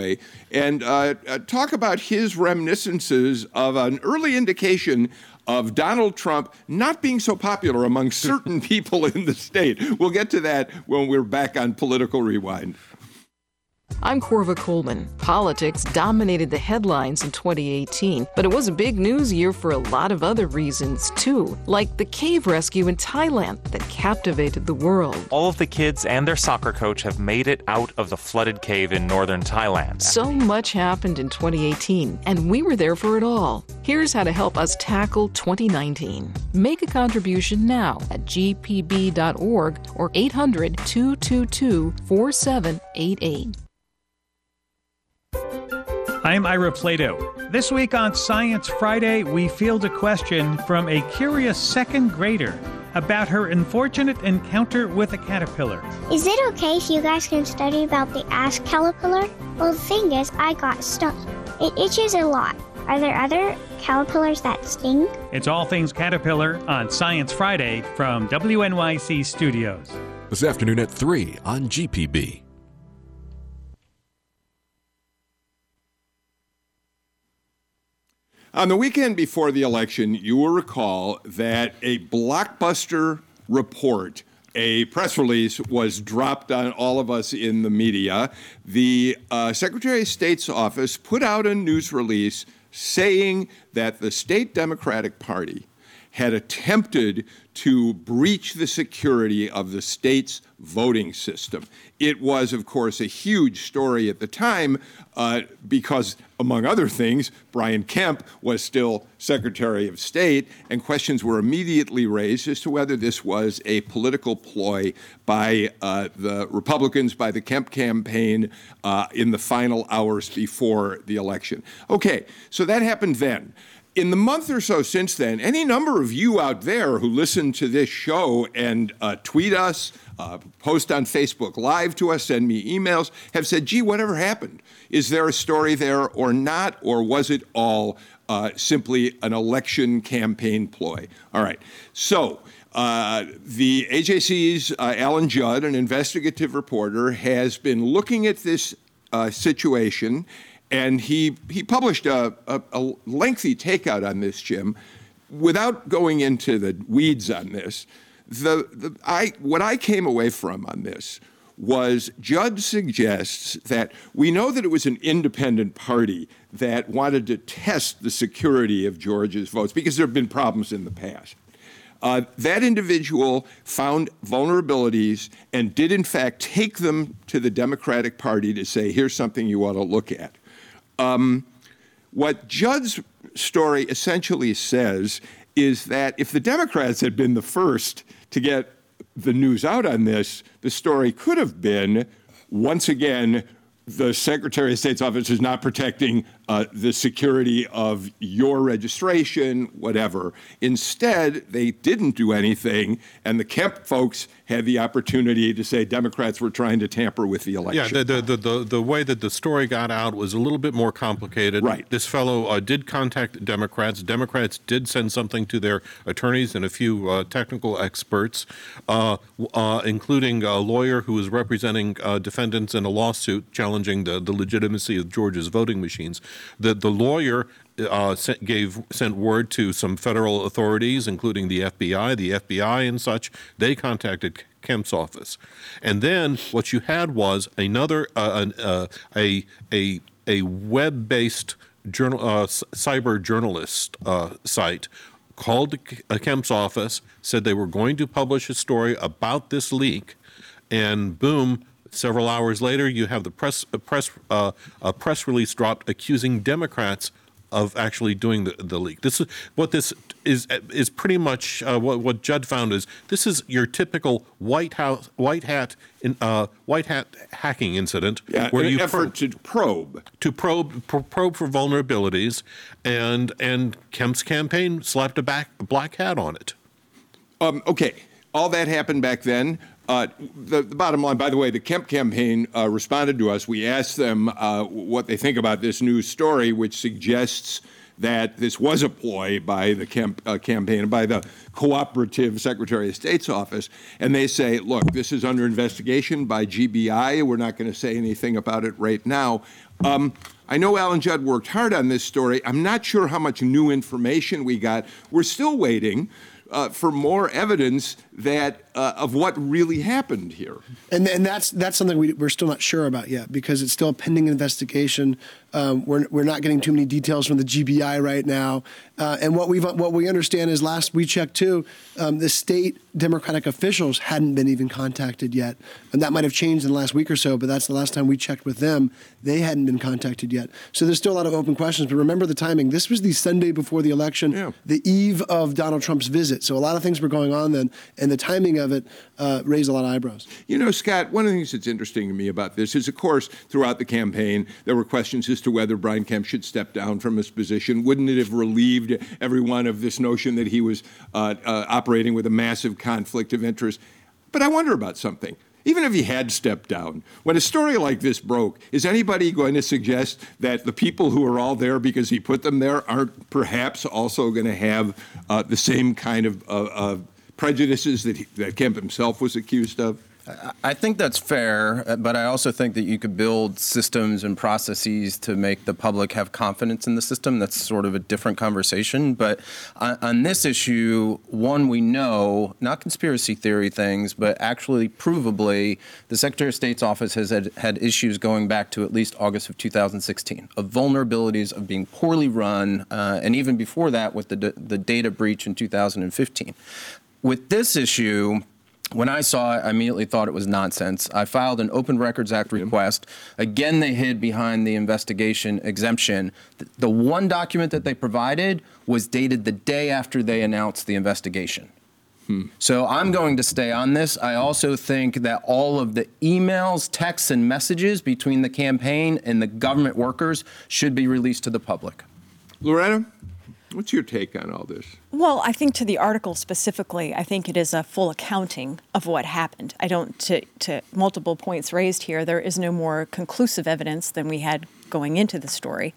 and uh, uh, talk about his reminiscences of an early indication of Donald Trump not being so popular among certain people in the state. We'll get to that when we're back on Political Rewind. I'm Korva Coleman. Politics dominated the headlines in 2018, but it was a big news year for a lot of other reasons, too, like the cave rescue in Thailand that captivated the world. All of the kids and their soccer coach have made it out of the flooded cave in northern Thailand. So much happened in 2018, and we were there for it all. Here's how to help us tackle 2019. Make a contribution now at gpb.org or 800 222 4788. I'm Ira Flatow. This week on Science Friday, we field a question from a curious second grader about her unfortunate encounter with a caterpillar. Is it okay if you guys can study about the asp caterpillar? Well, the thing is, I got stung. It itches a lot. Are there other caterpillars that sting? It's All Things Caterpillar on Science Friday from WNYC Studios. This afternoon at 3 on GPB. On the weekend before the election, you will recall that a blockbuster report, a press release, was dropped on all of us in the media. The uh, Secretary of State's office put out a news release saying that the state Democratic Party had attempted to breach the security of the state's voting system. It was, of course, a huge story at the time uh, because, among other things, Brian Kemp was still Secretary of State, and questions were immediately raised as to whether this was a political ploy by uh, the Republicans, by the Kemp campaign uh, in the final hours before the election. Okay, so that happened then in the month or so since then, any number of you out there who listen to this show and uh, tweet us, uh, post on Facebook Live to us, send me emails, have said, gee, whatever happened? Is there a story there or not? Or was it all uh, simply an election campaign ploy? All right. So, uh, the AJC's uh, Alan Judd, an investigative reporter, has been looking at this uh, situation and he, he published a, a, a lengthy takeout on this, Jim. Without going into the weeds on this, the, the, I, what I came away from on this was Judd suggests that we know that it was an independent party that wanted to test the security of Georgia's votes because there have been problems in the past. Uh, that individual found vulnerabilities and did, in fact, take them to the Democratic Party to say, here's something you ought to look at. Um, what Judd's story essentially says is that if the Democrats had been the first to get the news out on this, the story could have been once again the Secretary of State's office is not protecting uh, the security of your registration, whatever. Instead, they didn't do anything, and the Kemp folks had the opportunity to say Democrats were trying to tamper with the election. Yeah, the, the, the, the, way that the story got out was a little bit more complicated. Right. This fellow uh, did contact Democrats. Democrats did send something to their attorneys and a few uh, technical experts, uh, uh including a lawyer who was representing uh, defendants in a lawsuit challenging the, the legitimacy of Georgia's voting machines. The, the lawyer uh, sent, gave sent word to some federal authorities, including the FBI, the FBI and such. They contacted Kemp's office, and then what you had was another uh, uh, a a a web-based journal uh, cyber journalist uh, site called Kemp's office, said they were going to publish a story about this leak, and boom, Several hours later, you have the press a press uh, a press release dropped accusing Democrats of actually doing the, the leak. This is what this is is pretty much uh, what what Judd found is this is your typical White House white hat in, uh, white hat hacking incident yeah, where you effort to probe to probe probe for vulnerabilities, and and Kemp's campaign slapped a back black hat on it. Um, okay, all that happened back then. Uh, the, the, bottom line, by the way, the Kemp campaign uh, responded to us. We asked them uh, what they think about this news story, which suggests that this was a ploy by the Kemp uh, campaign and by the cooperative Secretary of State's office. And they say, look, this is under investigation by GBI. We're not going to say anything about it right now. Um, I know Alan Judd worked hard on this story. I'm not sure how much new information we got. We're still waiting uh, for more evidence that uh, of what really happened here. And, and that's that's something we, we're still not sure about yet because it's still a pending investigation. Um, we're, we're not getting too many details from the GBI right now. Uh, and what we what we understand is last we checked too, um, the state Democratic officials hadn't been even contacted yet, and that might have changed in the last week or so. But that's the last time we checked with them; they hadn't been contacted yet. So there's still a lot of open questions. But remember the timing. This was the Sunday before the election, Yeah. the eve of Donald Trump's visit. So a lot of things were going on then, and the timing of it uh, raised a lot of eyebrows. You know, Scott, one of the things that's interesting to me about this is, of course, throughout the campaign, there were questions as to whether Brian Kemp should step down from his position. Wouldn't it have relieved everyone of this notion that he was uh, uh, operating with a massive conflict of interest? But I wonder about something. Even if he had stepped down, when a story like this broke, is anybody going to suggest that the people who are all there because he put them there aren't perhaps also going to have uh, the same kind of uh, uh, prejudices that, he, that Kemp himself was accused of? I think that's fair, uh, but I also think that you could build systems and processes to make the public have confidence in the system. That's sort of a different conversation. But on, this issue, one, we know, not conspiracy theory things, but actually provably, the Secretary of State's office has had, had issues going back to at least August of 2016 of vulnerabilities of being poorly run, uh, and even before that with the, the data breach in 2015. With this issue, when I saw it, I immediately thought it was nonsense. I filed an Open Records Act request. Again, they hid behind the investigation exemption. Th- The one document that they provided was dated the day after they announced the investigation. Hmm. So I'm going to stay on this. I also think that all of the emails, texts, and messages between the campaign and the government workers should be released to the public. Loretta, what's your take on all this? Well, I think to the article specifically, I think it is a full accounting of what happened. I don't, to, to multiple points raised here, there is no more conclusive evidence than we had going into the story.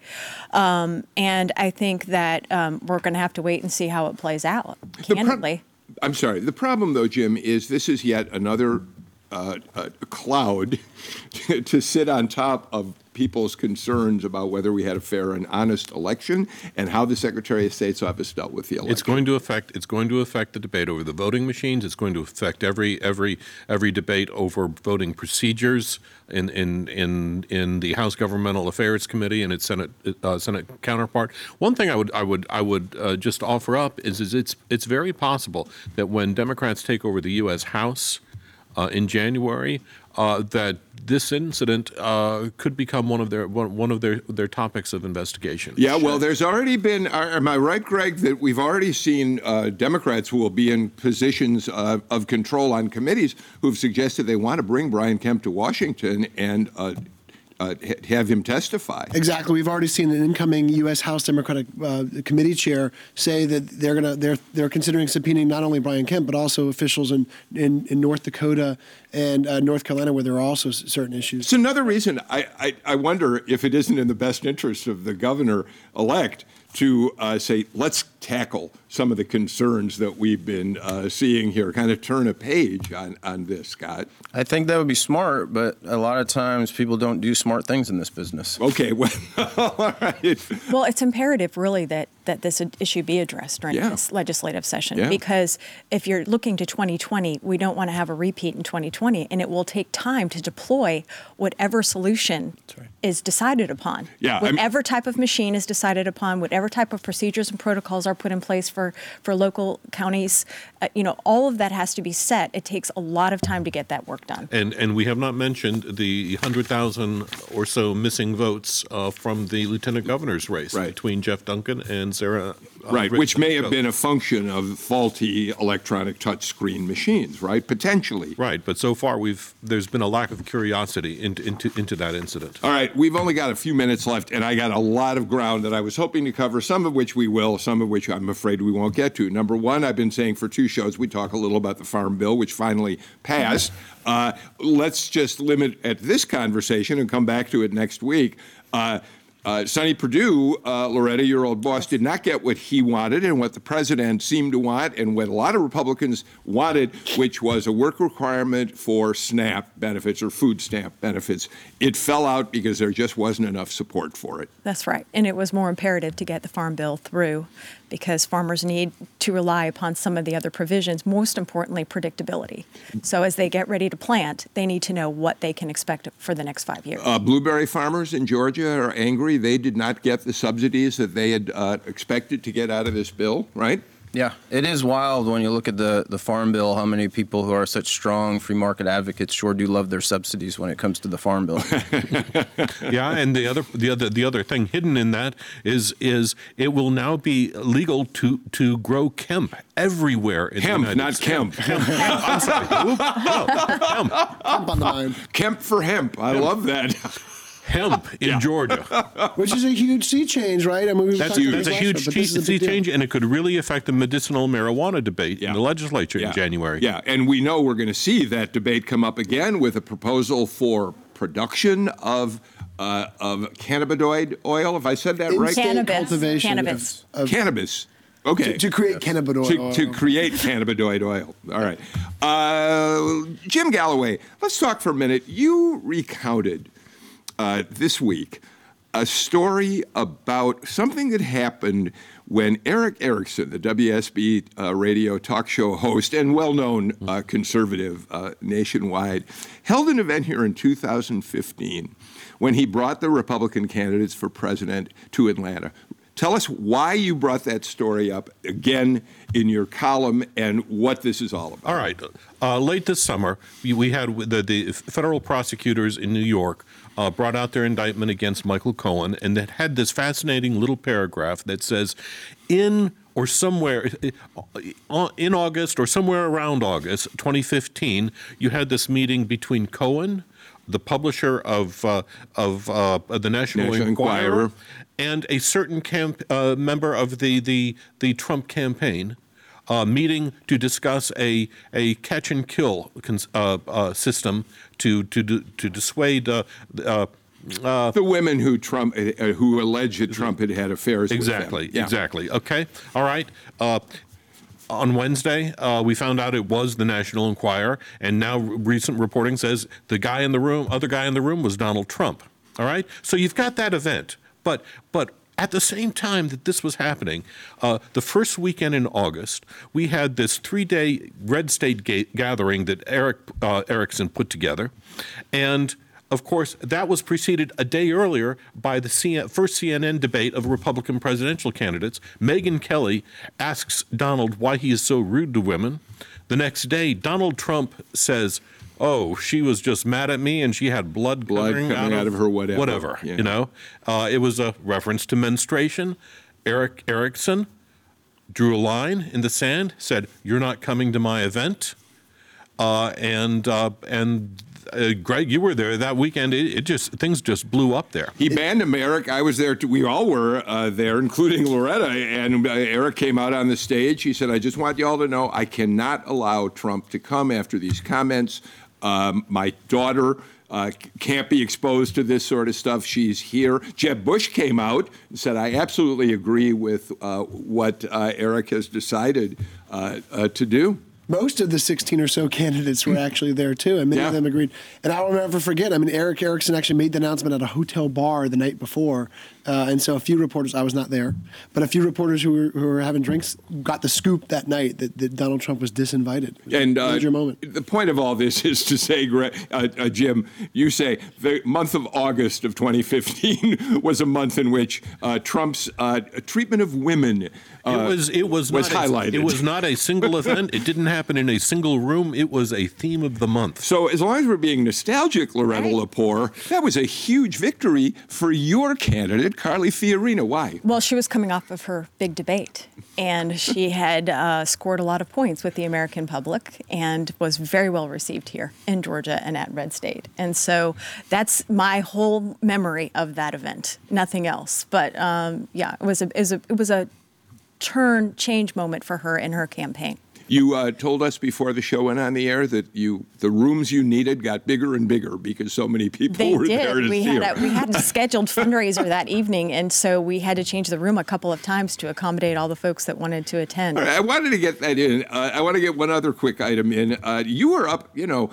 Um, and I think that um, we're going to have to wait and see how it plays out, The pro- I'm sorry. The problem, though, Jim, is this is yet another uh, uh, cloud to sit on top of people's concerns about whether we had a fair and honest election and how the Secretary of State's office dealt with the election. It's going to affect. It's going to affect the debate over the voting machines. It's going to affect every every every debate over voting procedures in in in in the House Governmental Affairs Committee and its Senate uh, Senate counterpart. One thing I would I would I would uh, just offer up is is it's it's very possible that when Democrats take over the U.S. House uh, in January, uh, that this incident uh, could become one of their one, one of their their topics of investigation. Yeah, well, there's already been. are- Am I right, Greg, that we've already seen uh, Democrats who will be in positions uh, of control on committees who've suggested they want to bring Brian Kemp to Washington and uh, have him testify. Exactly. We've already seen an incoming U.S. House Democratic uh, Committee chair say that they're gonna they're they're considering subpoenaing not only Brian Kemp but also officials in in, in North Dakota and uh, North Carolina where there are also certain issues. It's another reason I, I, I wonder if it isn't in the best interest of the governor elect to uh, say, let's tackle some of the concerns that we've been uh, seeing here, kind of turn a page on, on this, Scott. I think that would be smart, but a lot of times people don't do smart things in this business. Okay, well, all right. Well, it's imperative, really, that that this issue be addressed during Yeah. this legislative session Yeah. because if you're looking to 2020, we don't want to have a repeat in 2020, and it will take time to deploy whatever solution is decided upon. Yeah, I'm- whatever type of machine is decided upon, whatever type of procedures and protocols are put in place for for local counties, uh, you know, all of that has to be set. It takes a lot of time to get that work done. And and we have not mentioned the hundred thousand or so missing votes uh, from the lieutenant governor's race between Jeff Duncan and Sarah. Right, which may have been a function of faulty electronic touchscreen machines, right? Potentially. Right, but so far we've there's been a lack of curiosity into into, into that incident. All right, we've only got a few minutes left, and I got a lot of ground that I was hoping to cover, some of which we will, some of which I'm afraid we won't get to. Number one, I've been saying for two shows, we talk a little about the Farm Bill, which finally passed. Uh, let's just limit at this conversation and come back to it next week. Uh, uh, Sonny Perdue, uh, Loretta, your old boss, did not get what he wanted and what the president seemed to want, and what a lot of Republicans wanted, which was a work requirement for SNAP benefits or food stamp benefits. It fell out because there just wasn't enough support for it. That's right. And it was more imperative to get the Farm Bill through because farmers need to rely upon some of the other provisions, most importantly, predictability. So as they get ready to plant, they need to know what they can expect for the next five years. Uh, blueberry farmers in Georgia are angry. They did not get the subsidies that they had uh, expected to get out of this bill, right? Yeah, it is wild when you look at the, the farm bill. How many people who are such strong free market advocates sure do love their subsidies when it comes to the farm bill. yeah, and the other the other the other thing hidden in that is is it will now be legal to to grow hemp everywhere in hemp, the United not States. Kemp. Hemp. I'm sorry. Oop. No, hemp. Hemp on the mind. Kemp for hemp. I love that. Hemp in Georgia. Which is a huge sea change, right? I mean, we were That's, talking that's a huge last year, but this is a sea change, and it could really affect the medicinal marijuana debate in the legislature in January. Yeah, and we know we're going to see that debate come up again with a proposal for production of uh, of cannabinoid oil. if I said that right? In-state Cannabis. cultivation Cannabis. of- of- Cannabis. Okay. To- to create cannabinoid To, oil. to create cannabinoid oil. All right. Uh, Jim Galloway, let's talk for a minute. You recounted uh, this week a story about something that happened when Erick Erickson, the WSB uh, radio talk show host and well known uh, conservative uh, nationwide, held an event here in 2015 when he brought the Republican candidates for president to Atlanta. Tell us why you brought that story up again in your column and what this is all about. All right. Uh, late this summer, we, we had the, the federal prosecutors in New York uh, brought out their indictment against Michael Cohen, and that had this fascinating little paragraph that says, in or somewhere uh, in August or somewhere around August 2015, you had this meeting between Cohen, the publisher of uh, of uh, the National, National Enquirer, Enquirer. and a certain camp, uh, member of the, the, the Trump campaign uh, meeting to discuss a, a catch and kill cons- uh, uh, system to, to, to, dissuade. Uh, uh, uh, the women who Trump, uh, who alleged that Trump had had affairs exactly, with them. Yeah. exactly. Okay, all right. Uh, on Wednesday, uh, we found out it was the National Enquirer, and now recent reporting says the guy in the room, other guy in the room, was Donald Trump. All right, so you've got that event, but but at the same time that this was happening, uh, the first weekend in August, we had this three-day red state ga- gathering that Erick uh, Erickson put together, and of course, that was preceded a day earlier by the C- first CNN debate of Republican presidential candidates. Megyn Kelly asks Donald why he is so rude to women. The next day, Donald Trump says, "Oh, she was just mad at me, and she had blood, Blood coming, coming out of her whatever." Whatever, Yeah. you know. Uh, it was a reference to menstruation. Erick Erickson drew a line in the sand, said, "You're not coming to my event." Uh, and uh, and uh, Greg, you were there that weekend. It, it just things just blew up there. He banned him, Erick. I was there. Too. We all were uh, there, including Loretta. And uh, Erick came out on the stage. He said, "I just want you all to know, I cannot allow Trump to come after these comments. Um, my daughter." Uh, can't be exposed to this sort of stuff. She's here. Jeb Bush came out and said, I absolutely agree with uh, what uh, Erick has decided uh, uh, to do. Most of the 16 or so candidates were actually there too, and many Yeah. of them agreed. And I will never forget. I mean, Erick Erickson actually made the announcement at a hotel bar the night before, uh, and so a few reporters. I was not there, but a few reporters who were, who were having drinks got the scoop that night that, that Donald Trump was disinvited. It was And a uh, major moment. the point of all this is to say, uh, uh, Jim, you say the month of August of 2015 was a month in which uh, Trump's uh, treatment of women uh, it was it was was not highlighted. A, it was not a single event. It didn't happen in a single room. It was a theme of the month. So, as long as we're being nostalgic, Loretta Lepore, that was a huge victory for your candidate, Carly Fiorina. Why? Well, she was coming off of her big debate, and she had uh, scored a lot of points with the American public and was very well received here in Georgia and at Red State. And so that's my whole memory of that event, nothing else. But um, yeah, it was a, it was a, it was a turn change moment for her in her campaign. You uh, told us before the show went on the air that you the rooms you needed got bigger and bigger because so many people They were there to We see had her. a, we had a scheduled fundraiser that evening, and so we had to change the room a couple of times to accommodate all the folks that wanted to attend. All right, I wanted to get that in. Uh, I want to get one other quick item in. Uh, you were up, you know,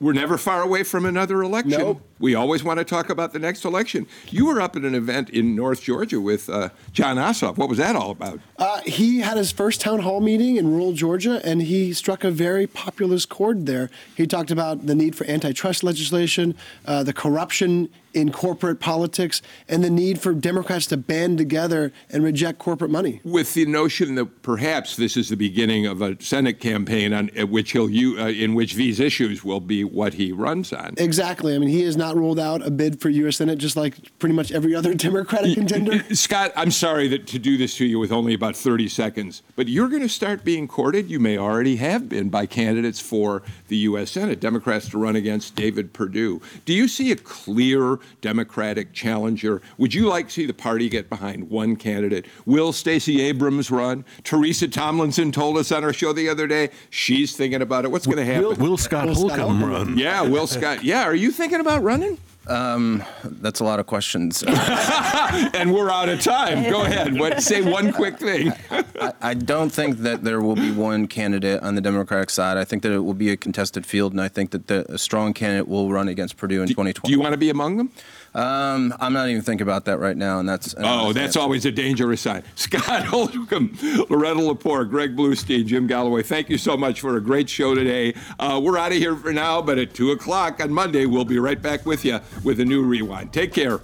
we're never far away from another election. Nope. We always want to talk about the next election. You were up at an event in North Georgia with uh, Jon Ossoff. What was that all about? Uh, he had his first town hall meeting in rural Georgia, and he struck a very populist chord there. He talked about the need for antitrust legislation, uh, the corruption in corporate politics, and the need for Democrats to band together and reject corporate money. With the notion that perhaps this is the beginning of a Senate campaign on uh, which he'll uh, in which these issues will be what he runs on. Exactly. I mean, he has not ruled out a bid for U.S. Senate, just like pretty much every other Democratic contender. Scott, I'm sorry that to do this to you with only about 30 seconds, but you're going to start being courted. You may already have been by candidates for the U.S. Senate, Democrats to run against David Perdue. Do you see a clear Democratic challenger? Would you like to see the party get behind one candidate? Will Stacey Abrams run? Teresa Tomlinson told us on our show the other day she's thinking about it. What's going to happen? Will, will Scott will Holcomb Scott run? Yeah, Will Scott. Yeah, are you thinking about running? Um, that's a lot of questions. and we're out of time. Go ahead. What, say one quick thing. I, I, don't think that there will be one candidate on the Democratic side. I think that it will be a contested field, and I think that the, a strong candidate will run against Perdue in do, 2020. Do you want to be among them? Um, I'm not even thinking about that right now, and that's an oh, that's answer. always a dangerous sign. Scott Holcomb, Loretta Lepore, Greg Bluestein, Jim Galloway. Thank you so much for a great show today. Uh, we're out of here for now, but at two o'clock on Monday, we'll be right back with you with a new rewind. Take care.